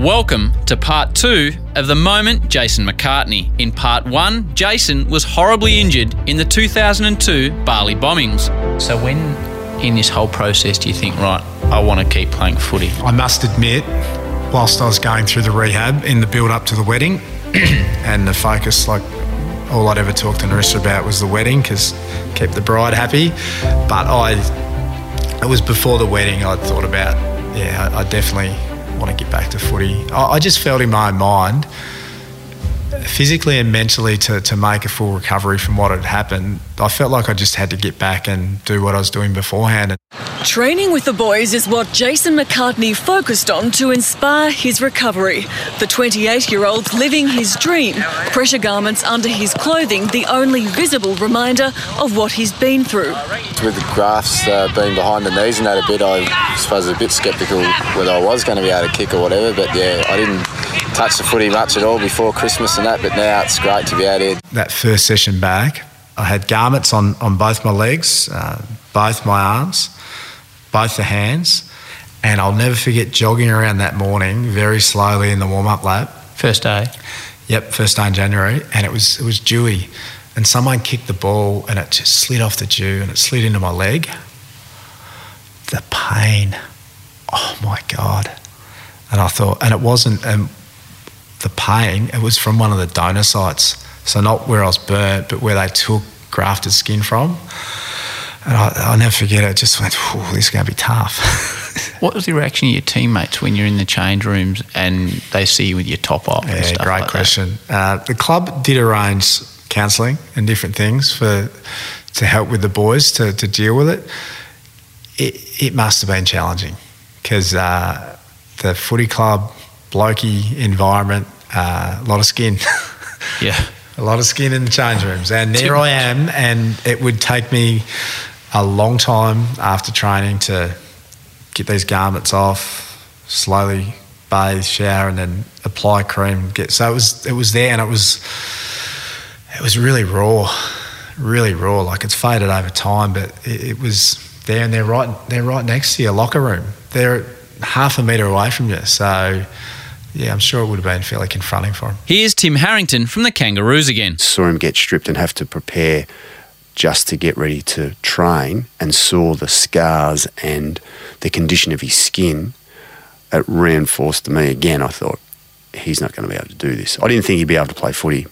Welcome to part two of the moment Jason McCartney. In part one, Jason was horribly injured in the 2002 Bali bombings. So, when in this whole process do you think, right, I want to keep playing footy? I must admit, whilst I was going through the rehab in the build up to the wedding, and the focus, like all I'd ever talk to Narissa about was the wedding because keep the bride happy. But I, it was before the wedding, I'd thought about, yeah, I, I definitely want to get back to footy. I, I just felt in my mind, physically and mentally, to, to make a full recovery from what had happened. I felt like I just had to get back and do what I was doing beforehand. Training with the boys is what Jason McCartney focused on to inspire his recovery. The 28 year old's living his dream, pressure garments under his clothing, the only visible reminder of what he's been through. With the grafts uh, being behind the knees and that a bit, I suppose I was a bit sceptical whether I was going to be able to kick or whatever, but yeah, I didn't touch the footy much at all before Christmas and that, but now it's great to be out here. That first session back, I had garments on, on both my legs, uh, both my arms both the hands. And I'll never forget jogging around that morning very slowly in the warm up lap. First day? Yep, first day in January. And it was, it was dewy. And someone kicked the ball and it just slid off the dew and it slid into my leg. The pain. Oh my God. And I thought, and it wasn't um, the pain, it was from one of the donor sites. So not where I was burnt, but where they took grafted skin from. And I, will never forget it. I just went, this is going to be tough. what was the reaction of your teammates when you're in the change rooms and they see you with your top off? Yeah, great like question. Uh, the club did arrange counselling and different things for to help with the boys to, to deal with it. It, it must have been challenging because uh, the footy club, blokey environment, uh, a lot of skin. yeah. A lot of skin in the change rooms. And there I am, and it would take me a long time after training to get these garments off, slowly bathe, shower, and then apply cream. Get so it was it was there, and it was it was really raw, really raw. Like it's faded over time, but it, it was there, and they're right they're right next to your locker room. They're half a metre away from you, so yeah, I'm sure it would have been fairly confronting for him. Here's Tim Harrington from the Kangaroos again. Saw him get stripped and have to prepare just to get ready to train and saw the scars and the condition of his skin, it reinforced to me again. I thought, he's not going to be able to do this. I didn't think he'd be able to play footy.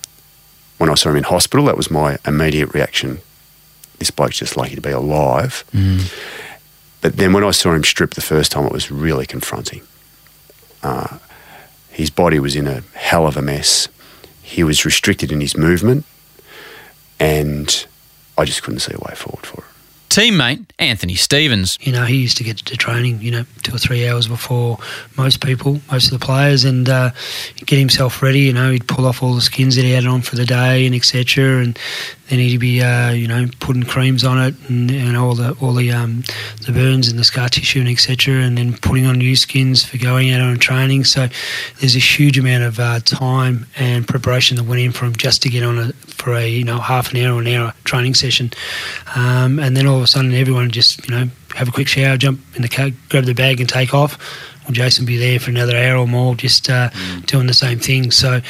When I saw him in hospital, that was my immediate reaction. This bloke's just lucky to be alive. Mm. But then when I saw him stripped the first time, it was really confronting. Uh, his body was in a hell of a mess. He was restricted in his movement, and I just couldn't see a way forward for it. Teammate Anthony Stevens. You know, he used to get to training, you know, two or three hours before most people, most of the players, and uh, get himself ready. You know, he'd pull off all the skins that he had on for the day and etc. And then he'd be, uh, you know, putting creams on it and, and all the all the um, the burns and the scar tissue and etc. And then putting on new skins for going out on training. So there's a huge amount of uh, time and preparation that went in for him just to get on a for a you know half an hour or an hour training session, um, and then all of a sudden everyone just you know have a quick shower, jump in the car, grab the bag and take off. Jason be there for another hour or more, just uh, mm. doing the same thing. So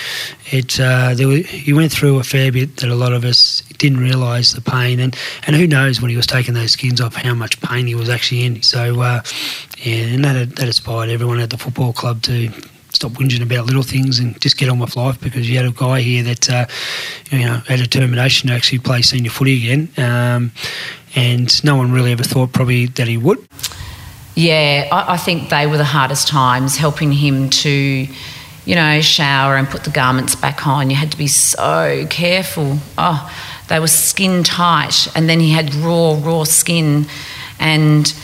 it uh, there were, he went through a fair bit that a lot of us didn't realise the pain, and, and who knows when he was taking those skins off how much pain he was actually in. So uh, yeah, and that that inspired everyone at the football club to stop whinging about little things and just get on with life because you had a guy here that uh, you know had determination to actually play senior footy again, um, and no one really ever thought probably that he would. Yeah, I, I think they were the hardest times helping him to you know, shower and put the garments back on. You had to be so careful. Oh, they were skin tight, and then he had raw, raw skin. And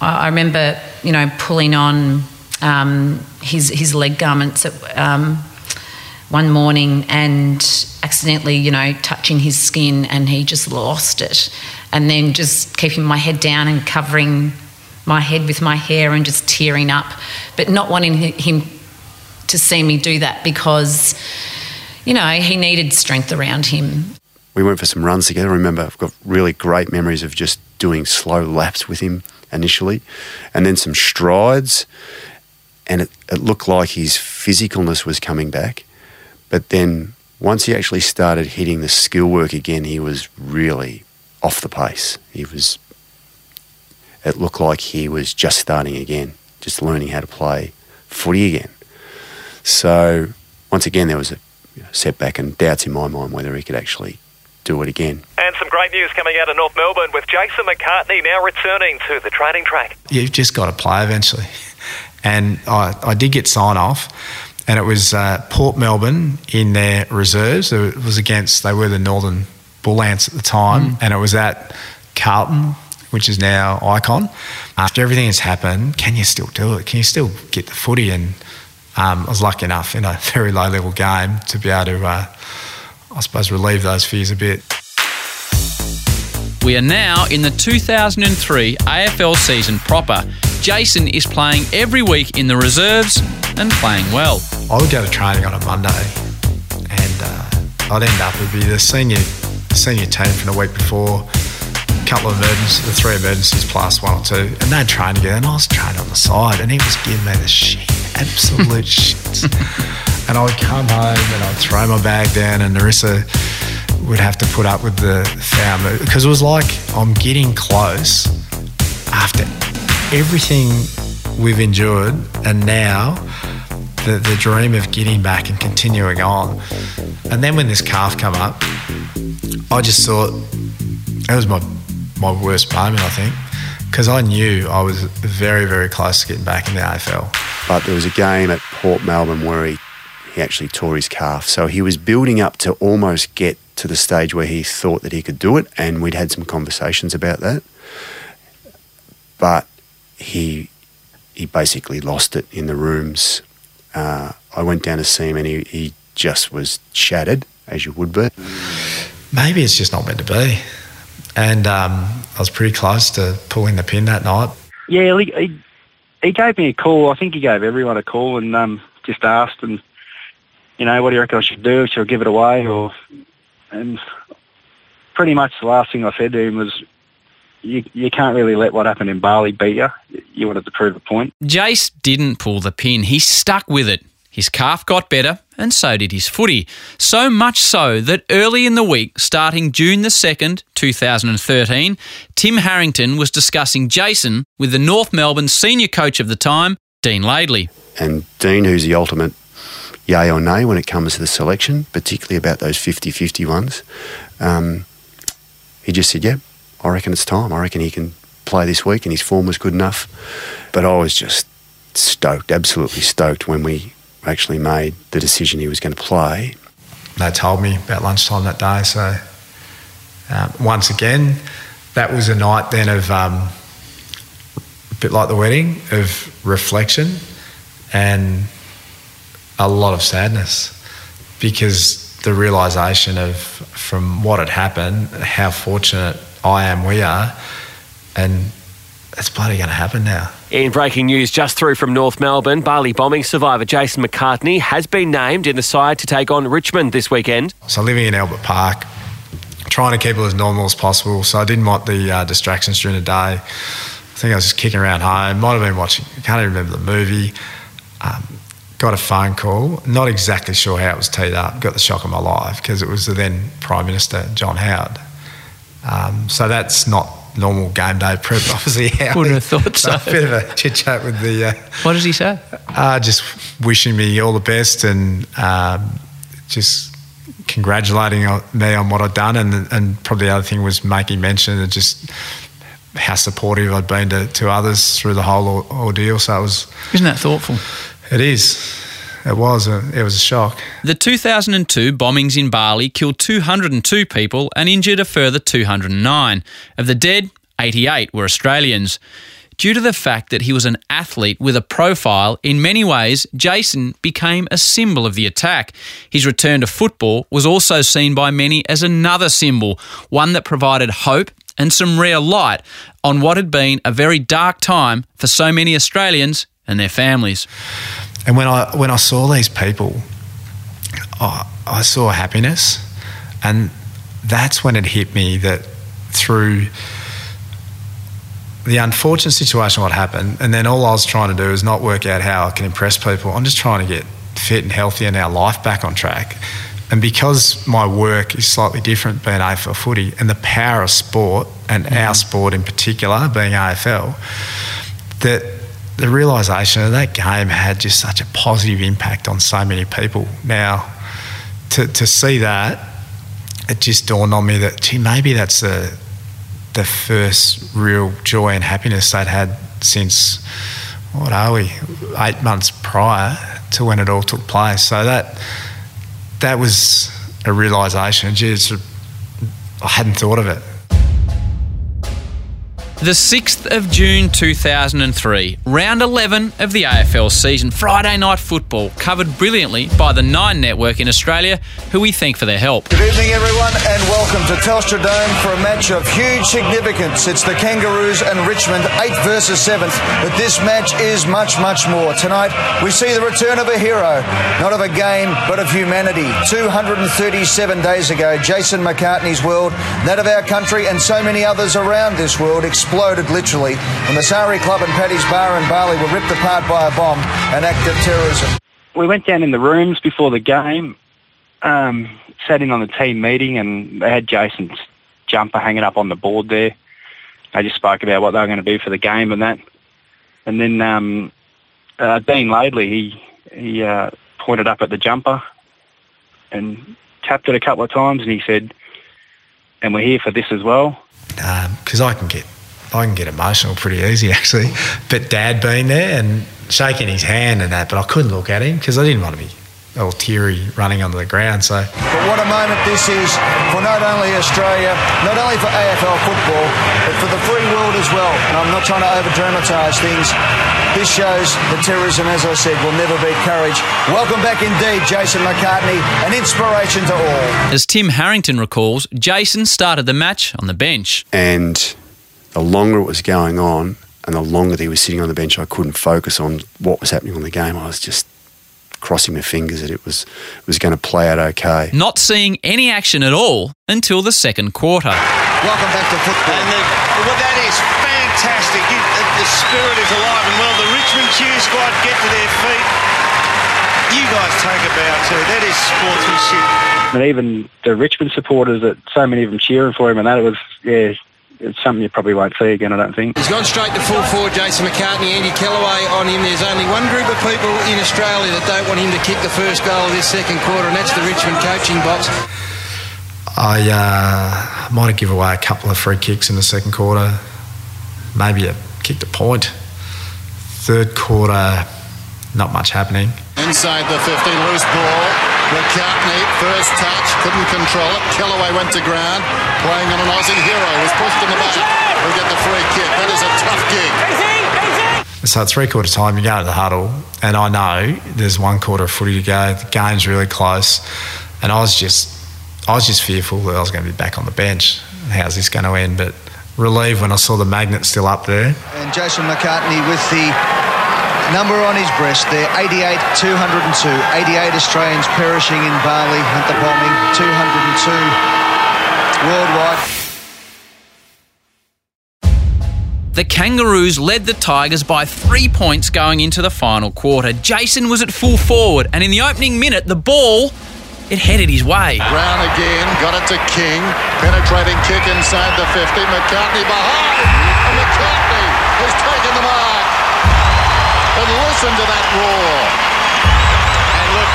I, I remember, you know, pulling on um, his his leg garments at, um, one morning and accidentally, you know, touching his skin, and he just lost it. And then just keeping my head down and covering my head with my hair and just tearing up, but not wanting him to see me do that because, you know, he needed strength around him. We went for some runs together. I remember I've got really great memories of just doing slow laps with him initially, and then some strides and it, it looked like his physicalness was coming back. But then once he actually started hitting the skill work again, he was really off the pace. He was, it looked like he was just starting again, just learning how to play footy again. So once again, there was a setback and doubts in my mind whether he could actually do it again. And some great news coming out of North Melbourne with Jason McCartney now returning to the training track. You've just got to play eventually. And I, I did get sign off, and it was uh, Port Melbourne in their reserves. It was against, they were the Northern Bullants at the time, mm. and it was at Carlton, which is now Ikon. After everything has happened, can you still do it? Can you still get the footy? And um, I was lucky enough in a very low level game to be able to, uh, I suppose, relieve those fears a bit. We are now in the 2003 AFL season proper. Jason is playing every week in the reserves and playing well. I would go to training on a Monday and uh, I'd end up, it'd be the senior, senior team from the week before, couple of emergencies, the three emergencies plus one or two, and they'd train together and I was training on the side and he was giving me the shit, absolute shit. And I would come home and I'd throw my bag down and Narissa would have to put up with the move because it was like I'm getting close after everything we've endured, and now the, the dream of getting back and continuing on. And then when this calf come up, I just thought it was my my worst moment, I think, because I knew I was very, very close to getting back in the AFL. But there was a game at Port Melbourne where he, he actually tore his calf. So he was building up to almost get to the stage where he thought that he could do it, and we'd had some conversations about that. But he he basically lost it in the rooms. Uh, I went down to see him, and he, he just was shattered, as you would be. Maybe it's just not meant to be. And um, I was pretty close to pulling the pin that night. Yeah, he, he, he gave me a call. I think he gave everyone a call and um, just asked, and you know, what do you reckon I should do? Should I give it away or and pretty much the last thing I said to him was, you, you can't really let what happened in Bali beat you. You wanted to prove a point. Jace didn't pull the pin. He stuck with it. His calf got better, and so did his footy. So much so that early in the week, starting June the 2nd, 2013, Tim Harrington was discussing Jason with the North Melbourne senior coach of the time, Dean Laidley. And Dean, who's the ultimate yay or nay when it comes to the selection, particularly about those 50 50 ones. Um, he just said, Yeah, I reckon it's time. I reckon he can play this week, and his form was good enough. But I was just stoked, absolutely stoked when we actually made the decision he was going to play. They told me about lunchtime that day. So um, once again, that was a night then of um, a bit like the wedding of reflection and a lot of sadness because the realization of from what had happened, how fortunate I am, we are, and it's bloody going to happen now. In breaking news just through from North Melbourne, Bali bombing survivor Jason McCartney has been named in the side to take on Richmond this weekend. So living in Albert Park, trying to keep it as normal as possible. So I didn't want the uh, distractions during the day. I think I was just kicking around home. Might have been watching. I can't even remember the movie. Um, got a phone call. Not exactly sure how it was teed up. Got the shock of my life because it was the then Prime Minister John Howard. Um, so that's not normal game day prep, obviously. Wouldn't have thought so. A bit of a chit chat with the. Uh, what does he say? Uh, just wishing me all the best and um, just congratulating me on what I'd done, and and probably the other thing was making mention of just how supportive I'd been to, to others through the whole ordeal. So it was. Isn't that thoughtful? It is. It was a, it was a shock. The 2002 bombings in Bali killed 202 people and injured a further 209. Of the dead, 88 were Australians. Due to the fact that he was an athlete with a profile, in many ways, Jason became a symbol of the attack. His return to football was also seen by many as another symbol, one that provided hope and some rare light on what had been a very dark time for so many Australians and their families. And when I when I saw these people, I, I saw happiness, and that's when it hit me that through the unfortunate situation, what happened, and then all I was trying to do is not work out how I can impress people. I'm just trying to get fit and healthy and our life back on track. And because my work is slightly different being AFL footy and the power of sport and mm-hmm. our sport in particular being AFL, that the realization of that game had just such a positive impact on so many people. Now, to, to see that, it just dawned on me that, gee, maybe that's the, the first real joy and happiness they'd had since, what are we, eight months prior to when it all took place. So that, that was a realization. Gee, I hadn't thought of it. The 6th of June 2003, round 11 of the AFL season, Friday night football, covered brilliantly by the Nine Network in Australia, who we thank for their help. Good evening, everyone, and welcome to Telstra Dome for a match of huge significance. It's the Kangaroos and Richmond, 8th versus 7th, but this match is much, much more. Tonight, we see the return of a hero, not of a game, but of humanity. 237 days ago, Jason McCartney's world, that of our country, and so many others around this world exploded exploded literally when the Sari Club and Paddy's Bar in Bali were ripped apart by a bomb, an act of terrorism. We went down in the rooms before the game, um, sat in on the team meeting, and they had Jason's jumper hanging up on the board there. They just spoke about what they were going to do for the game and that. And then um, uh, Dean Laidley, he he uh, pointed up at the jumper and tapped it a couple of times, and he said, "And we're here for this as well." Because um, I can get I can get emotional pretty easy actually. But Dad being there and shaking his hand and that, but I couldn't look at him because I didn't want to be all teary running onto the ground. So, but what a moment this is for not only Australia, not only for AFL football, but for the free world as well. And I'm not trying to over dramatise things. This shows that terrorism, as I said, will never beat courage. Welcome back indeed, Jason McCartney, an inspiration to all. As Tim Harrington recalls, Jason started the match on the bench. And the longer it was going on and the longer he was sitting on the bench, I couldn't focus on what was happening on the game. I was just crossing my fingers that it was it was going to play out okay. Not seeing any action at all until the second quarter. Welcome back to football. And the, well, that is fantastic. It, the spirit is alive and well. The Richmond cheer squad get to their feet. You guys take a bow too. That is sportsmanship. And even the Richmond supporters, that so many of them cheering for him, and that it was yeah it's something you probably won't see again, I don't think. He's gone straight to full forward, Jason McCartney, Andy Kellaway on him. There's only one group of people in Australia that don't want him to kick the first goal of this second quarter, and that's the Richmond coaching box. I uh, might have given away a couple of free kicks in the second quarter, maybe a kicked a point. Third quarter, not much happening. Inside the 50, loose ball. McCartney, first touch, couldn't control it. Kellaway went to ground, playing on an Aussie hero, was pushed in the back. We get the free kick. That is a tough gig. So at three quarter time, you go to the huddle, and I know there's one quarter of footy to go. The game's really close, and I was just, I was just fearful that I was going to be back on the bench. How's this going to end? But relieved when I saw the magnet still up there. And Jason McCartney with the number on his breast there 88 202 88 Australians perishing in Bali at the bombing 202 worldwide The Kangaroos led the Tigers by three points going into the final quarter. Jason was at full forward, and in the opening minute, the ball it headed his way. Brown again, got it to King. Penetrating kick inside the 50. McCartney behind. Listen to that roar. And look,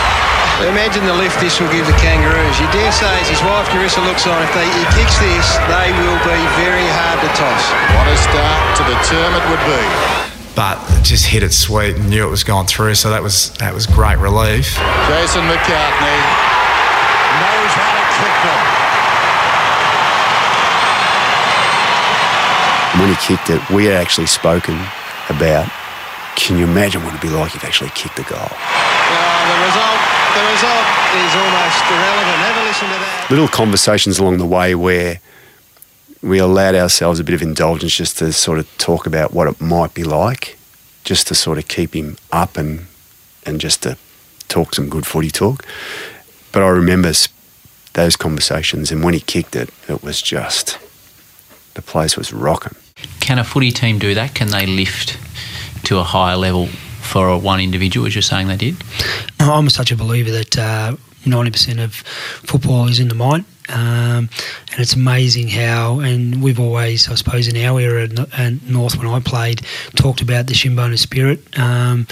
Imagine the lift this will give the Kangaroos. You dare say, as his wife Carissa looks on, if they, he kicks this, they will be very hard to toss. What a start to the term it would be. But just hit it sweet and knew it was going through, so that was that was great relief. Jason McCartney knows how to kick them. When he kicked it, we had actually spoken about can you imagine what it'd be like if you actually kicked the goal? the result, the result is almost irrelevant. Have a listen to that. Little conversations along the way where we allowed ourselves a bit of indulgence just to sort of talk about what it might be like, just to sort of keep him up and and just to talk some good footy talk. But I remember those conversations, and when he kicked it, it was just the place was rocking. can a footy team do that? Can they lift to a higher level for one individual, as you're saying they did? I'm such a believer that uh, 90% of football is in the mind. Um, and it's amazing how, and we've always, I suppose, in our era at North when I played, talked about the Shinboner spirit, um,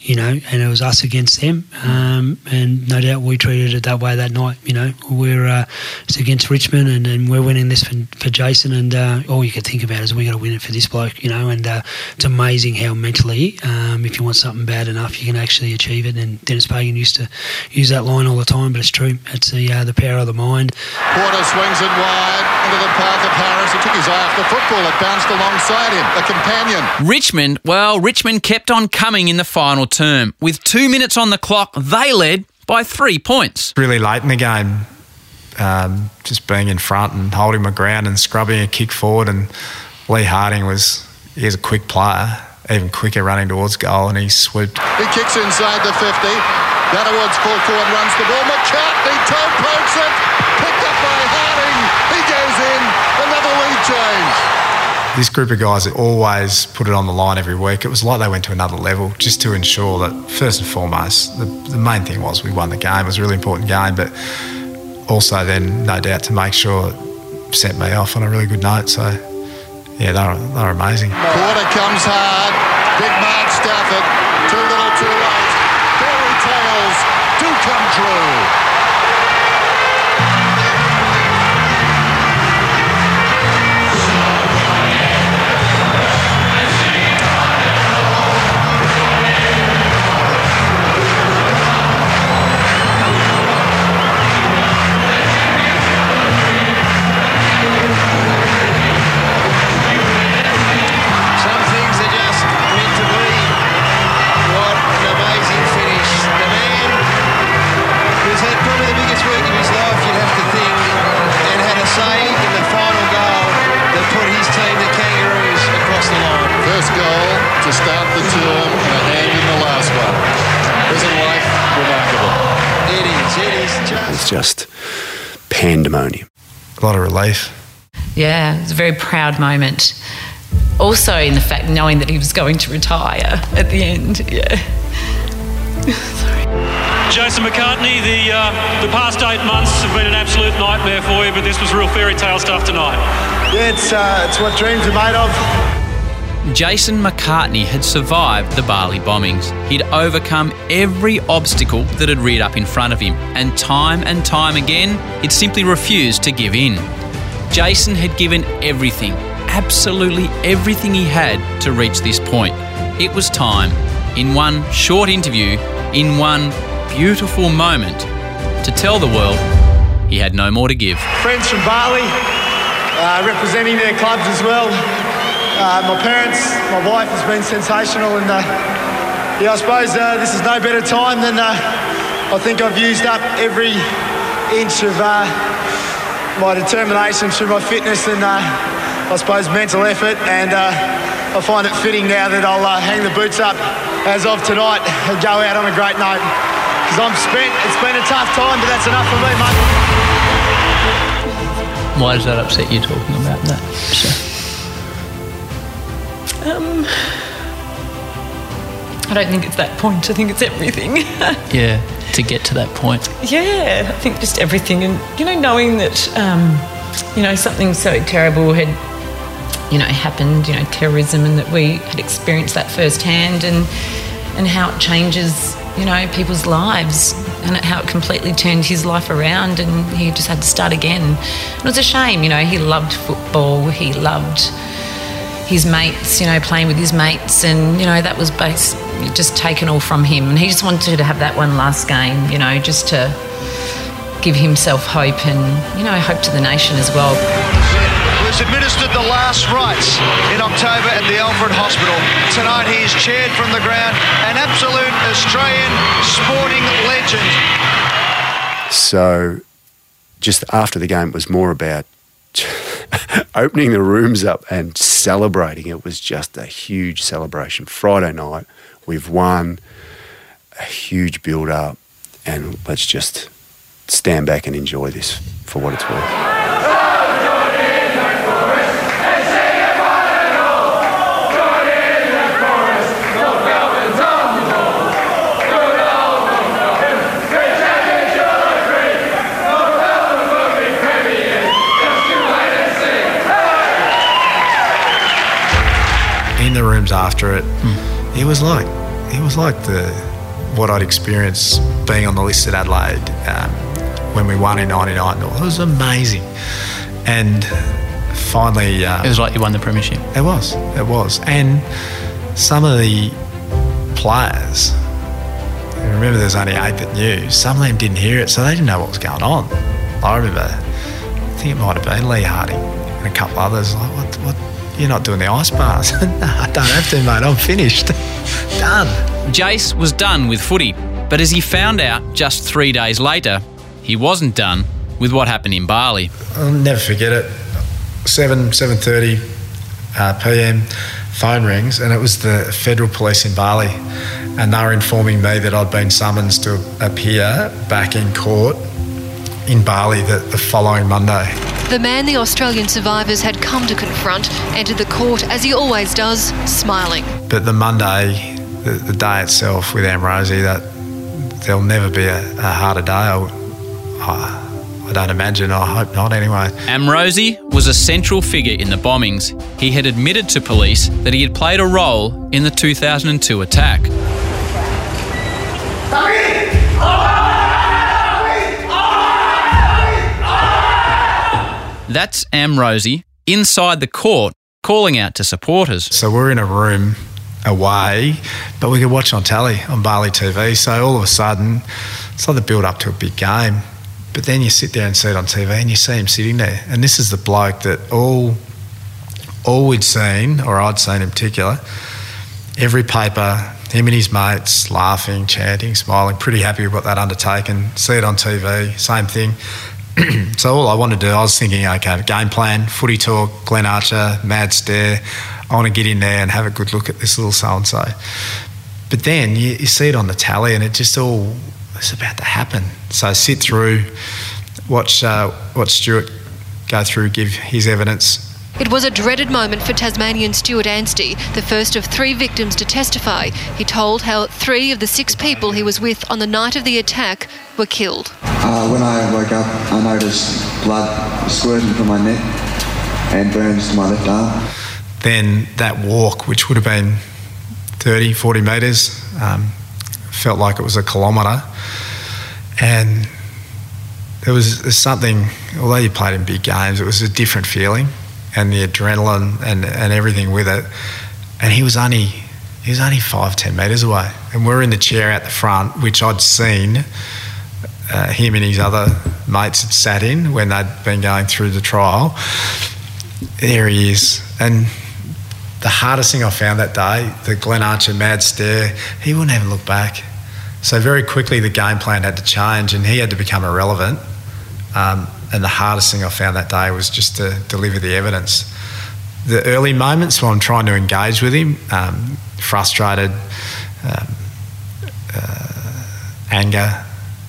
you know, and it was us against them. Um, and no doubt we treated it that way that night, you know. We're uh, it's against Richmond and, and we're winning this for, for Jason, and uh, all you could think about is we got to win it for this bloke, you know. And uh, it's amazing how mentally, um, if you want something bad enough, you can actually achieve it. And Dennis Pagan used to use that line all the time, but it's true. It's the, uh, the power of the mind. Porter swings it wide into the path of Harris. He took his eye off the football. It bounced alongside him, a companion. Richmond, well, Richmond kept on coming in the final term. With two minutes on the clock, they led by three points. Really late in the game, um, just being in front and holding my ground and scrubbing a kick forward. And Leigh Harding was, he's a quick player, even quicker running towards goal, and he swooped. He kicks inside the 50. Gatherwood's full forward runs the ball. McCartney toe pokes it. Picked up by Harding. He goes in. Another lead change. This group of guys that always put it on the line every week. It was like they went to another level just to ensure that, first and foremost, the, the main thing was we won the game. It was a really important game, but also then, no doubt, to make sure it sent me off on a really good note. So, yeah, they're, they were amazing. Porter comes hard. Big Mark Stafford. Too little, too late. Just. Just pandemonium. A lot of relief. Yeah, it's a very proud moment. Also, in the fact knowing that he was going to retire at the end. Yeah. Sorry. Jason McCartney, the uh, the past eight months have been an absolute nightmare for you, but this was real fairy tale stuff tonight. Yeah, it's, uh, it's what dreams are made of. Jason McCartney had survived the Bali bombings. He'd overcome every obstacle that had reared up in front of him, and time and time again, he'd simply refused to give in. Jason had given everything, absolutely everything he had to reach this point. It was time, in one short interview, in one beautiful moment, to tell the world he had no more to give. Friends from Bali, uh, representing their clubs as well. Uh, my parents, my wife has been sensational, and uh, yeah, I suppose uh, this is no better time than uh, I think I've used up every inch of uh, my determination through my fitness and uh, I suppose mental effort, and I find it fitting now that I'll hang the boots up as of tonight and go out on a great note. Because I'm spent. It's been a tough time, but that's enough for me, mate. Why does that upset you talking about that? Um, I don't think it's that point. I think it's everything. yeah, to get to that point. yeah, I think just everything. And, you know, knowing that, um, you know, something so terrible had, you know, happened, you know, terrorism, and that we had experienced that firsthand and, and how it changes, you know, people's lives and how it completely turned his life around and he just had to start again. And it was a shame, you know, he loved football, he loved his mates, you know, playing with his mates, and you know that was base, just taken all from him. And he just wanted to have that one last game, you know, just to give himself hope and you know hope to the nation as well. was administered the last rites in October at the Alfred Hospital. Tonight he is chaired from the ground, an absolute Australian sporting legend. So just after the game, it was more about opening the rooms up and celebrating. It was just a huge celebration. Friday night, we've won, a huge build up, and let's just stand back and enjoy this for what it's worth. After it. It was like it was like the what I'd experienced being on the list at Adelaide um, when we won in '99. It was amazing, and finally, uh, It was like you won the premiership. it was. It was. And some of the players, remember there's only eight that knew, some of them didn't hear it, so they didn't know what was going on. I remember, I think it might have been Leigh Harding and a couple others, like, what, what, you're not doing the ice bars. no, I don't have to, mate. I'm finished. Done. Jace was done with footy, but as he found out just three days later, he wasn't done with what happened in Bali. I'll never forget it. Seven seven thirty uh, p.m. Phone rings, and it was the federal police in Bali, and they were informing me that I'd been summoned to appear back in court in Bali the, the following Monday. The man the Australian survivors had come to confront entered the court as he always does, smiling. But the Monday, the, the day itself with Amrozi, that there'll never be a, a harder day. I, I, I don't imagine. I hope not. Anyway. Amrozi was a central figure in the bombings. He had admitted to police that he had played a role in the 2002 attack. That's Amrozi inside the court calling out to supporters. So we're in a room away, but we could watch on telly on Bali TV. So all of a sudden, it's like the build up to a big game. But then you sit there and see it on TV, and you see him sitting there, and this is the bloke that all all we'd seen, or I'd seen in particular, every paper, him and his mates laughing, chanting, smiling, pretty happy with what they'd undertaken. See it on TV, same thing. so all I wanted to do, I was thinking, okay, game plan, footy talk, Glenn Archer, mad stare. I want to get in there and have a good look at this little so and so. But then you, you see it on the tally, and it just all it's about to happen. So sit through, watch uh, watch Stuart go through, give his evidence. It was a dreaded moment for Tasmanian Stuart Anstey, the first of three victims to testify. He told how three of the six people he was with on the night of the attack were killed. Uh, when I woke up, I noticed blood squirting from my neck and burns to my left arm. Then that walk, which would have been 30, 40 metres, um, felt like it was a kilometre. And there was something, although you played in big games, it was a different feeling and the adrenaline and, and everything with it. And he was only he was only five, ten metres away. And we're in the chair out the front, which I'd seen uh, him and his other mates had sat in when they'd been going through the trial. There he is. And the hardest thing I found that day, the Glenn Archer mad stare, he wouldn't even look back. So very quickly the game plan had to change and he had to become irrelevant. Um, and the hardest thing I found that day was just to deliver the evidence. The early moments when I'm trying to engage with him, um, frustrated, um, uh, anger,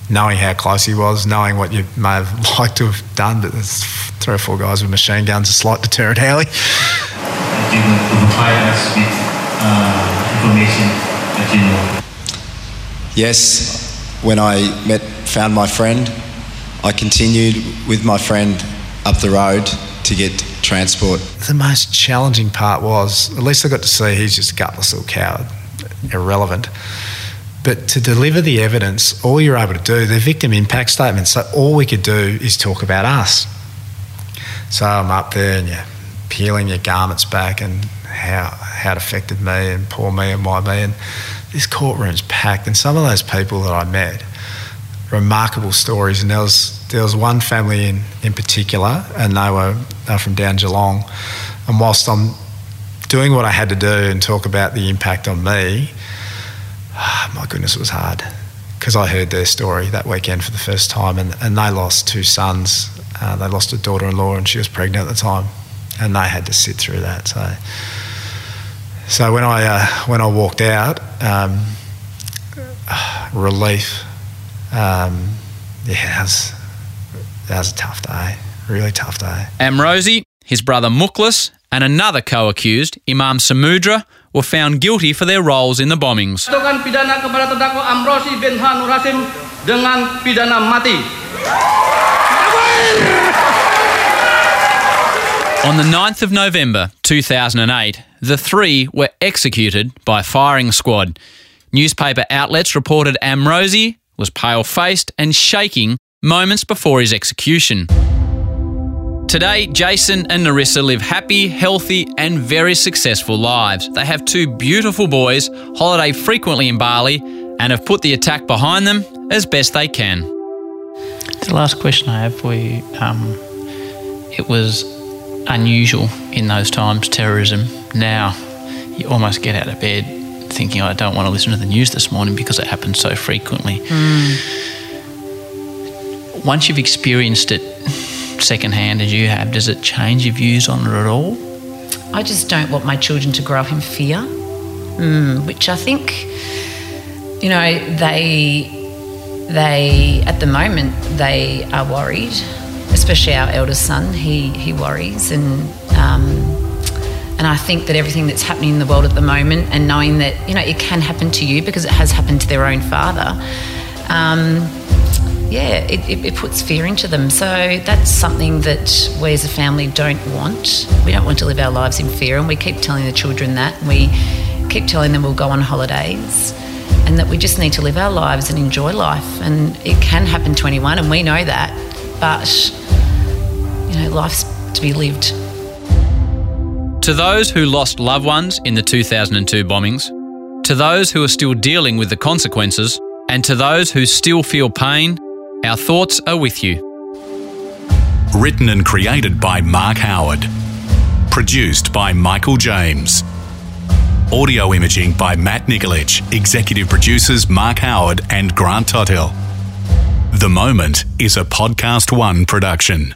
knowing how close he was, knowing what you may have liked to have done, but there's three or four guys with machine guns, a slight deterrent, Howie. didn't provide us with uh, information that you know. Yes, when I met, found my friend, I continued with my friend up the road to get transport. The most challenging part was, at least I got to see he's just a gutless little coward, irrelevant. But to deliver the evidence, all you're able to do, the victim impact statement, so all we could do is talk about us. So I'm up there and you're peeling your garments back and how, how it affected me and poor me and why me. And this courtroom's packed. And some of those people that I met, remarkable stories. And there was, there was one family in, in particular, and they were, they were from down Geelong. And whilst I'm doing what I had to do and talk about the impact on me, oh, my goodness, it was hard because I heard their story that weekend for the first time, and, and they lost two sons. Uh, they lost a daughter-in-law, and she was pregnant at the time, and they had to sit through that. So, so when I uh, when I walked out, um, relief. Um, yeah, that was, that was a tough day. Really tough day. Amrozi, his brother Mukhlas, and another co-accused, Imam Samudra, were found guilty for their roles in the bombings. Pidana kepada terdakwa Amrozi bin Hanur Hasim dengan pidana mati. On the 9th of November 2008, the three were executed by firing squad. Newspaper outlets reported Amrozi was pale faced and shaking moments before his execution. Today, Jason and Narissa live happy, healthy, and very successful lives. They have two beautiful boys, holiday frequently in Bali, and have put the attack behind them as best they can. The last question I have for you um, it was unusual in those times, terrorism. Now, you almost get out of bed thinking, I don't want to listen to the news this morning because it happens so frequently. Once you've experienced it secondhand as you have, does it change your views on it at all? I just don't want my children to grow up in fear, mm, which I think, you know, they they at the moment they are worried, especially our eldest son. He he worries, and um, and I think that everything that's happening in the world at the moment, and knowing that you know it can happen to you because it has happened to their own father. Um, yeah, it, it, it puts fear into them. So that's something that we as a family don't want. We don't want to live our lives in fear, and we keep telling the children that. And we keep telling them we'll go on holidays and that we just need to live our lives and enjoy life. And it can happen to anyone, and we know that. But, you know, life's to be lived. To those who lost loved ones in the 2002 bombings, to those who are still dealing with the consequences, and to those who still feel pain, our thoughts are with you. Written and created by Mark Howard. Produced by Michael James. Audio imaging by Matt Nikolic. Executive producers Mark Howard and Grant Tothill. The Moment is a Podcast One production.